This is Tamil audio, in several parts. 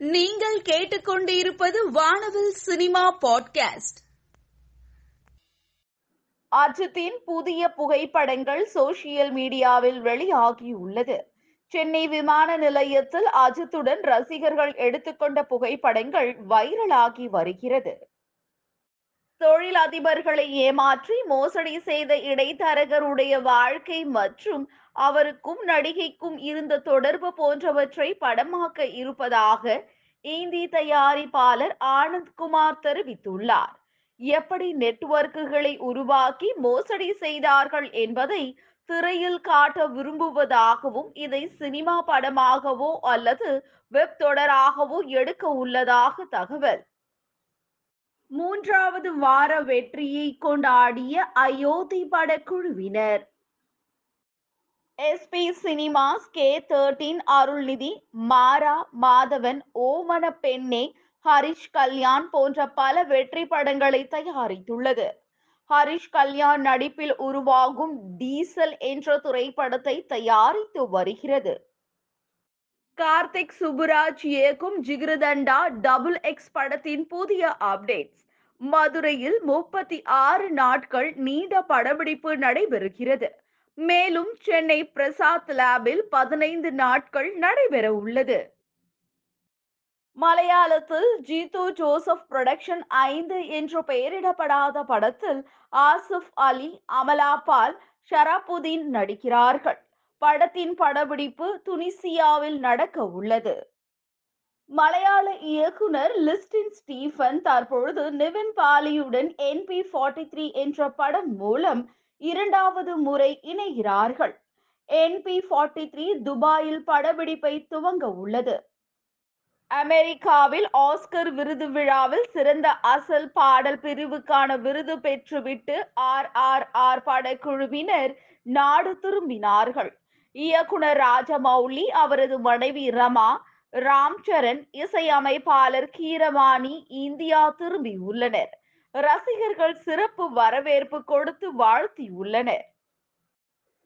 நீங்கள் கேட்டுக்கொண்டிருப்பது வானவில் சினிமா பாட்காஸ்ட். அஜித்தின் புதிய புகைப்படங்கள் சோசியல் மீடியாவில் வெளியாகியுள்ளது. சென்னை விமான நிலையத்தில் அஜித்துடன் ரசிகர்கள் எடுத்துக்கொண்ட புகைப்படங்கள் வைரலாகி வருகிறது. தொழில் அதிபர்களை ஏமாற்றி மோசடி செய்த இடைத்தரகருடைய வாழ்க்கை மற்றும் அவருக்கும் நடிகைக்கும் இருந்த தொடர்பு போன்றவற்றை படமாக்க இருப்பதாக இந்தி தயாரிப்பாளர் ஆனந்த் குமார் தெரிவித்துள்ளார். எப்படி நெட்வொர்க்குகளை உருவாக்கி மோசடி செய்தார்கள் என்பதை திரையில் காட்ட விரும்புவதாகவும் இதை சினிமா படமாகவோ அல்லது வெப் தொடராகவோ எடுக்க உள்ளதாக தகவல். மூன்றாவது வார வெற்றியை கொண்டாடிய அயோத்தி படக்குழுவினர். SP cinemas K thirteen Arulnithi Maara Madhavan Omana Penne Harish Kalyan போன்ற பல வெற்றி படங்களை தயாரித்துள்ளது. ஹரிஷ் கல்யாண் நடிப்பில் உருவாகும் டீசல் என்ற திரைப்படத்தை தயாரித்து வருகிறது. கார்த்திக் சுப்புராஜ் இயக்கும் ஜிகிருதண்டா டபுள் எக்ஸ் படத்தின் புதிய அப்டேட்ஸ். மதுரையில் முப்பத்தி ஆறு நாட்கள் நீண்ட படப்பிடிப்பு நடைபெறுகிறது. மேலும் சென்னை பிரசாத் லேபில் பதினைந்து நாட்கள் நடைபெற உள்ளது. மலையாளத்தில் ஜீத்து ஜோசப் புரொடக்ஷன் ஐந்து என்று பெயரிடப்படாத படத்தில் ஆசிப் அலி அமலா பால் ஷராபுதீன் நடிக்கிறார்கள். படத்தின் படப்பிடிப்பு துனிசியாவில் நடக்க உள்ளது. மலையாள இயக்குனர் லிஸ்டின் ஸ்டீஃபன் தற்பொழுது நிவின் பாலியுடன் என்பி ஃபார்ட்டி த்ரீ என்ற படம் மூலம் இரண்டாவது முறை இணைகிறார்கள். என்பி ஃபார்ட்டி த்ரீ துபாயில் படப்பிடிப்பை துவங்க உள்ளது. அமெரிக்காவில் ஆஸ்கர் விருது விழாவில் சிறந்த அசல் பாடல் பிரிவுக்கான விருது பெற்றுவிட்டு ஆர் ஆர் ஆர் படக்குழுவினர் நாடு திரும்பினார்கள். இயக்குனர் ராஜமௌலி அவரது மனைவி ரமா ராம் சரண் இசையமைப்பாளர் கீரவாணி இந்தியா திரும்பியுள்ளனர். ரசிகர்கள் சிறப்பு வரவேற்பு கொடுத்து வாழ்த்தியுள்ளனர்.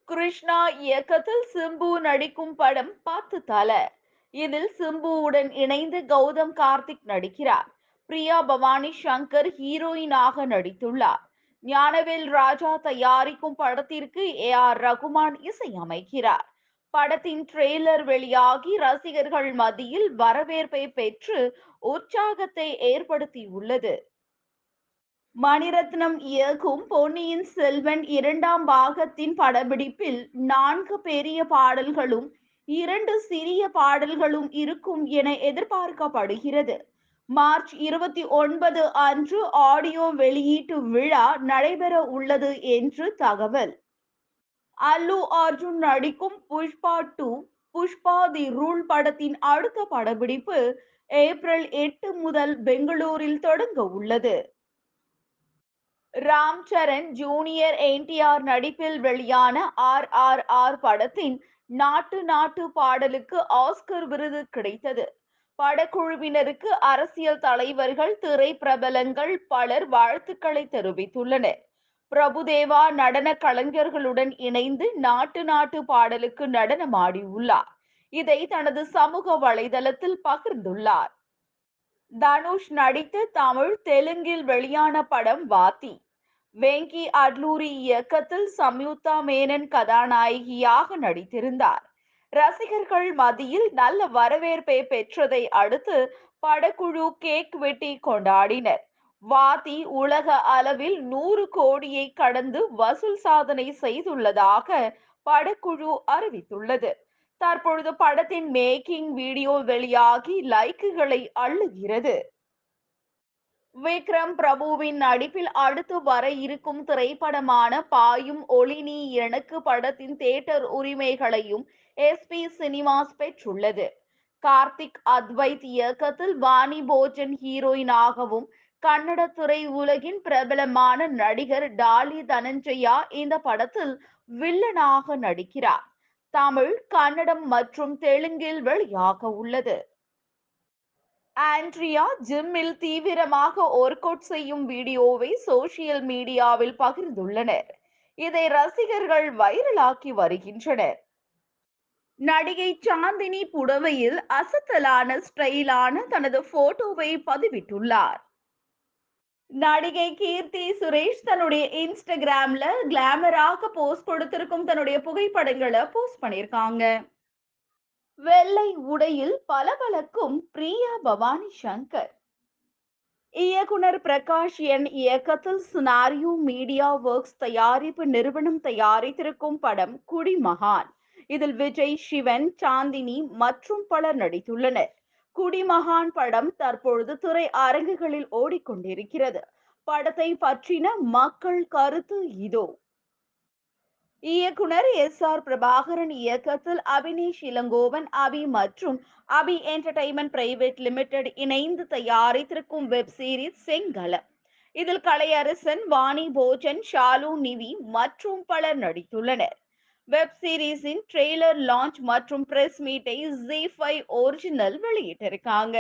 கிருஷ்ணா இயக்கத்தில் சிம்பு நடிக்கும் படம் பத்து தல. இதில் சிம்புவுடன் இணைந்து கௌதம் கார்த்திக் நடிக்கிறார். பிரியா பவானி சங்கர் ஹீரோயினாக நடித்துள்ளார். ஞானவேல் ராஜா தயாரிக்கும் படத்திற்கு ஏ ஆர் ரகுமான் இசையமைக்கிறார் படத்தின் ட்ரெய்லர் வெளியாகி ரசிகர்கள் மத்தியில் வரவேற்பை பெற்று உற்சாகத்தை ஏற்படுத்தியுள்ளது. மணிரத்னம் இயக்கும் பொன்னியின் செல்வன் இரண்டாம் பாகத்தின் படப்பிடிப்பில் நான்கு பெரிய பாடல்களும் இரண்டு சிறிய பாடல்களும் இருக்கும் என எதிர்பார்க்கப்படுகிறது. மார்ச் இருபத்தி ஒன்பது அன்று ஆடியோ வெளியீட்டு விழா நடைபெற உள்ளது என்று தகவல். அல்லு அர்ஜுன் நடிக்கும் Pushpa two Pushpa the rule படத்தின் அடுத்த படப்பிடிப்பு ஏப்ரல் எட்டு முதல் பெங்களூரில் தொடங்க உள்ளது. ராம் சரண் ஜூனியர் என்டிஆர் நடிப்பில் வெளியான ஆர் ஆர் ஆர் படத்தின் நாட்டு நாட்டு பாடலுக்கு ஆஸ்கர் விருது கிடைத்தது. படக்குழுவினருக்கு அரசியல் தலைவர்கள் திரை பிரபலங்கள் பலர் வாழ்த்துக்களை தெரிவித்துள்ளனர். பிரபுதேவா நடன கலைஞர்களுடன் இணைந்து நாட்டு நாட்டு பாடலுக்கு நடனமாடியுள்ளார். இதை தனது சமூக வலைதளத்தில் பகிர்ந்துள்ளார். தனுஷ் நடித்த தமிழ் தெலுங்கில் வெளியான படம் வாத்தி. வெங்கி அட்லூரி இயக்கத்தில் சம்யுக்தா மேனன் கதாநாயகியாக நடித்திருந்தார். ரசிகர்கள் மத்தியில் நல்ல வரவேற்பை பெற்றதை அடுத்து படக்குழு கேக் வெட்டி கொண்டாடினர். வாதி உலக அளவில் நூறு கோடியை கடந்து வசூல் சாதனை செய்துள்ளதாக படக்குழு அறிவித்துள்ளது. தற்பொழுது படத்தின் மேக்கிங் வீடியோ வெளியாகி லைக்குகளை அள்ளுகிறது. விக்ரம் பிரபுவின் நடிப்பில் அடுத்து வர இருக்கும் திரைப்படமான பாயும் ஒளினி எனக்கு படத்தின் தியேட்டர் உரிமைகளையும் எஸ்பி சினிமாஸ் பெற்றுள்ளது. கார்த்திக் அத்வைத் இயக்கத்தில் வாணி போஜன் ஹீரோயினாகவும் கன்னட துறை உலகின் பிரபலமான நடிகர் டாலி தனஞ்சயா இந்த படத்தில் வில்லனாக நடிக்கிறார். தமிழ் கன்னடம் மற்றும் தெலுங்கில் வெளியாக உள்ளது. ஆண்ட்ரியா ஜிம்மில் தீவிரமாக ஒர்க் அவுட் செய்யும் வீடியோவை சோசியல் மீடியாவில் பகிர்ந்துள்ளனர். இதை ரசிகர்கள் வைரலாக்கி வருகின்றனர். நடிகை சாந்தினி புடவையில் அசத்தலான ஸ்டைலான தனது போட்டோவை பதிவிட்டுள்ளார். நடிகை கீர்த்தி சுரேஷ் தன்னுடைய இன்ஸ்டாகிராம்ல கிளாமராக போஸ்ட் கொடுத்திருக்கும் தன்னுடைய புகைப்படங்களை போஸ்ட் பண்ணியிருக்காங்க. வெள்ளை உடையில் பளபளக்கும் பிரியா பவானி சங்கர். இயக்குனர் பிரகாஷ் என் இயக்கத்தில் சினாரியோ மீடியா ஒர்க்ஸ் தயாரிப்பு நிறுவனம் தயாரித்திருக்கும் படம் குடிமகான் இதில் விஜய் சிவன் சாந்தினி மற்றும் பலர் நடித்துள்ளனர். குடிமகான் படம் தற்பொழுது துறை அரங்குகளில் ஓடிக்கொண்டிருக்கிறது. படத்தை பற்றின மக்கள் கருத்து இதோ. இயக்குனர் எஸ் ஆர் பிரபாகரன் இயக்கத்தில் அபினேஷ் இளங்கோவன் அபி மற்றும் அபி என்டர்டைன்மெண்ட் பிரைவேட் லிமிடெட் இணைந்து தயாரித்திருக்கும் வெப் சீரிஸ் செங்கலம் இதில் கலையரசன் வாணி போஜன் ஷாலு நிவி மற்றும் பலர் நடித்துள்ளனர். வெப் சீரிஸின் ட்ரெய்லர் லான்ச் மற்றும் பிரஸ் மீட்டை ஜி ஃபைவ் ஒரிஜினல் வெளியிட்டிருக்காங்க.